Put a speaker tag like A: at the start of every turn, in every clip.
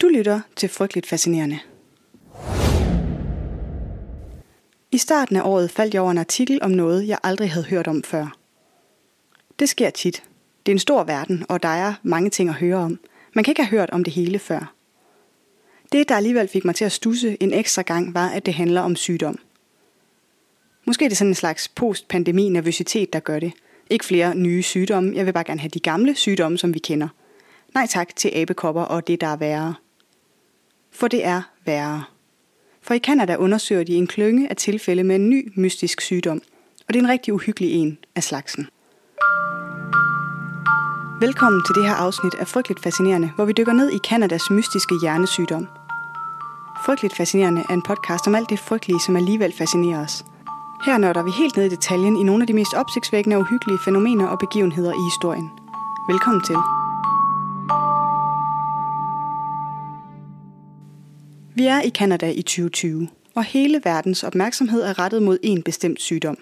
A: Du lytter til Frygteligt Fascinerende. I starten af året faldt jeg over en artikel om noget, jeg aldrig havde hørt om før. Det sker tit. Det er en stor verden, og der er mange ting at høre om. Man kan ikke have hørt om det hele før. Det, der alligevel fik mig til at stusse en ekstra gang, var, at det handler om sygdom. Måske er det sådan en slags post-pandemi-nervøsitet, der gør det. Ikke flere nye sygdomme. Jeg vil bare gerne have de gamle sygdomme, som vi kender. Nej tak til abekopper og det, der er værre. For det er værre. For i Kanada undersøger de en klynge af tilfælde med en ny mystisk sygdom, og det er en rigtig uhyggelig en af slagsen. Velkommen til det her afsnit af Frygteligt Fascinerende, hvor vi dykker ned i Kanadas mystiske hjernesygdom. Frygteligt Fascinerende er en podcast om alt det frygtelige, som alligevel fascinerer os. Her nørder vi helt ned i detaljen i nogle af de mest opsigtsvækkende og uhyggelige fænomener og begivenheder i historien. Velkommen til. Vi er i Kanada i 2020, og hele verdens opmærksomhed er rettet mod en bestemt sygdom.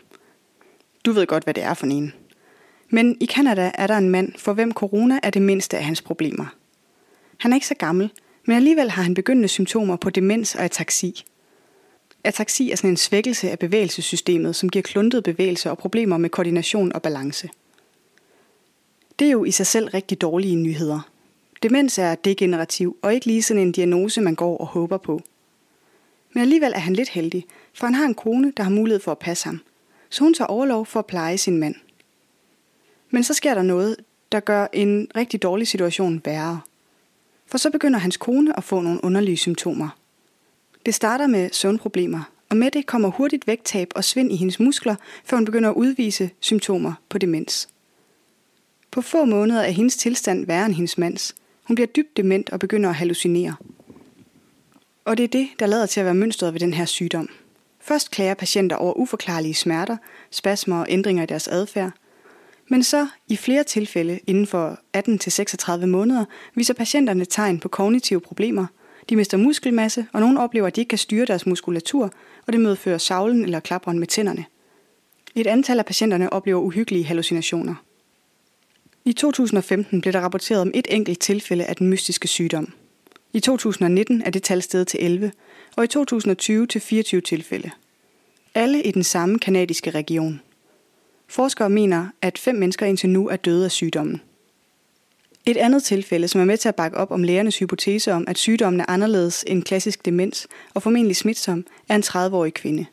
A: Du ved godt, hvad det er for en. Men i Kanada er der en mand, for hvem corona er det mindste af hans problemer. Han er ikke så gammel, men alligevel har han begyndende symptomer på demens og ataksi. Ataksi er sådan en svækkelse af bevægelsessystemet, som giver kluntet bevægelser og problemer med koordination og balance. Det er jo i sig selv rigtig dårlige nyheder, Demens er degenerativ og ikke lige sådan en diagnose, man går og håber på. Men alligevel er han lidt heldig, for han har en kone, der har mulighed for at passe ham. Så hun tager overlov for at pleje sin mand. Men så sker der noget, der gør en rigtig dårlig situation værre. For så begynder hans kone at få nogle underlige symptomer. Det starter med søvnproblemer, og med det kommer hurtigt vægttab og svind i hendes muskler, før hun begynder at udvise symptomer på demens. På få måneder er hendes tilstand værre end hendes mands, hun bliver dybt dement og begynder at hallucinere. Og det er det, der lader til at være mønstret ved den her sygdom. Først klager patienter over uforklarlige smerter, spasmer og ændringer i deres adfærd. Men så, i flere tilfælde inden for 18-36 måneder, viser patienterne tegn på kognitive problemer. De mister muskelmasse, og nogle oplever, at de ikke kan styre deres muskulatur, og det medfører savlen eller klapren med tænderne. Et antal af patienterne oplever uhyggelige hallucinationer. I 2015 blev der rapporteret om et enkelt tilfælde af den mystiske sygdom. I 2019 er det tal steget til 11, og i 2020 til 24 tilfælde. Alle i den samme kanadiske region. Forskere mener, at fem mennesker indtil nu er døde af sygdommen. Et andet tilfælde, som er med til at bakke op om lægernes hypotese om, at sygdommen er anderledes end klassisk demens og formentlig smitsom, er en 30-årig kvinde.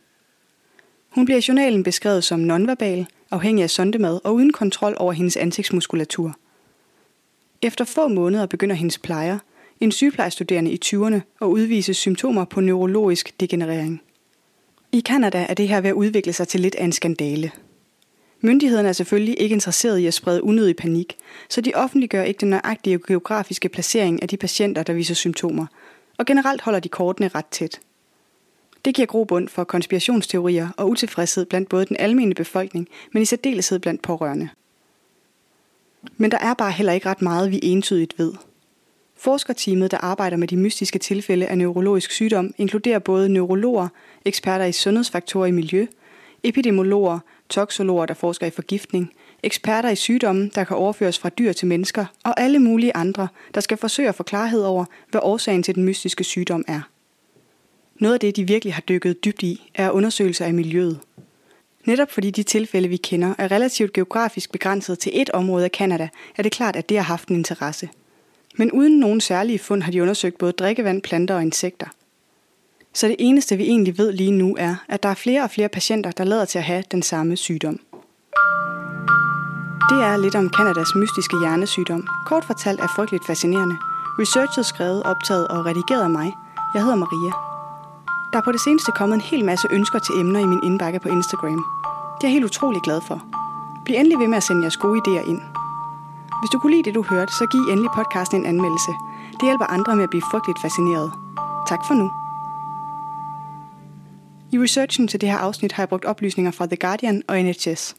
A: Hun bliver i journalen beskrevet som nonverbal, afhængig af sondemad og uden kontrol over hendes ansigtsmuskulatur. Efter få måneder begynder hendes plejer, en sygeplejestuderende i 20'erne, at udvise symptomer på neurologisk degenerering. I Kanada er det her ved at udvikle sig til lidt af en skandale. Myndighederne er selvfølgelig ikke interesseret i at sprede unødig panik, så de offentliggør ikke den nøjagtige geografiske placering af de patienter, der viser symptomer, og generelt holder de kortene ret tæt. Det giver grobund for konspirationsteorier og utilfredshed blandt både den almindelige befolkning, men i særdeleshed blandt pårørende. Men der er bare heller ikke ret meget, vi entydigt ved. Forskerteamet, der arbejder med de mystiske tilfælde af neurologisk sygdom, inkluderer både neurologer, eksperter i sundhedsfaktorer i miljø, epidemiologer, toksologer, der forsker i forgiftning, eksperter i sygdomme, der kan overføres fra dyr til mennesker, og alle mulige andre, der skal forsøge at få klarhed over, hvad årsagen til den mystiske sygdom er. Noget af det, de virkelig har dykket dybt i, er undersøgelser af miljøet. Netop fordi de tilfælde, vi kender, er relativt geografisk begrænset til et område af Kanada, er det klart, at det har haft en interesse. Men uden nogen særlige fund har de undersøgt både drikkevand, planter og insekter. Så det eneste, vi egentlig ved lige nu, er, at der er flere og flere patienter, der lader til at have den samme sygdom. Det er lidt om Kanadas mystiske hjernesygdom. Kort fortalt er frygteligt fascinerende. Researchet skrevet, optaget og redigeret af mig. Jeg hedder Maria. Der er på det seneste kommet en hel masse ønsker til emner i min indbakke på Instagram. Det er jeg helt utrolig glad for. Bliv endelig ved med at sende jeres gode idéer ind. Hvis du kunne lide det, du hørte, så giv endelig podcasten en anmeldelse. Det hjælper andre med at blive frygteligt fascineret. Tak for nu. I researchen til det her afsnit har jeg brugt oplysninger fra The Guardian og NHS.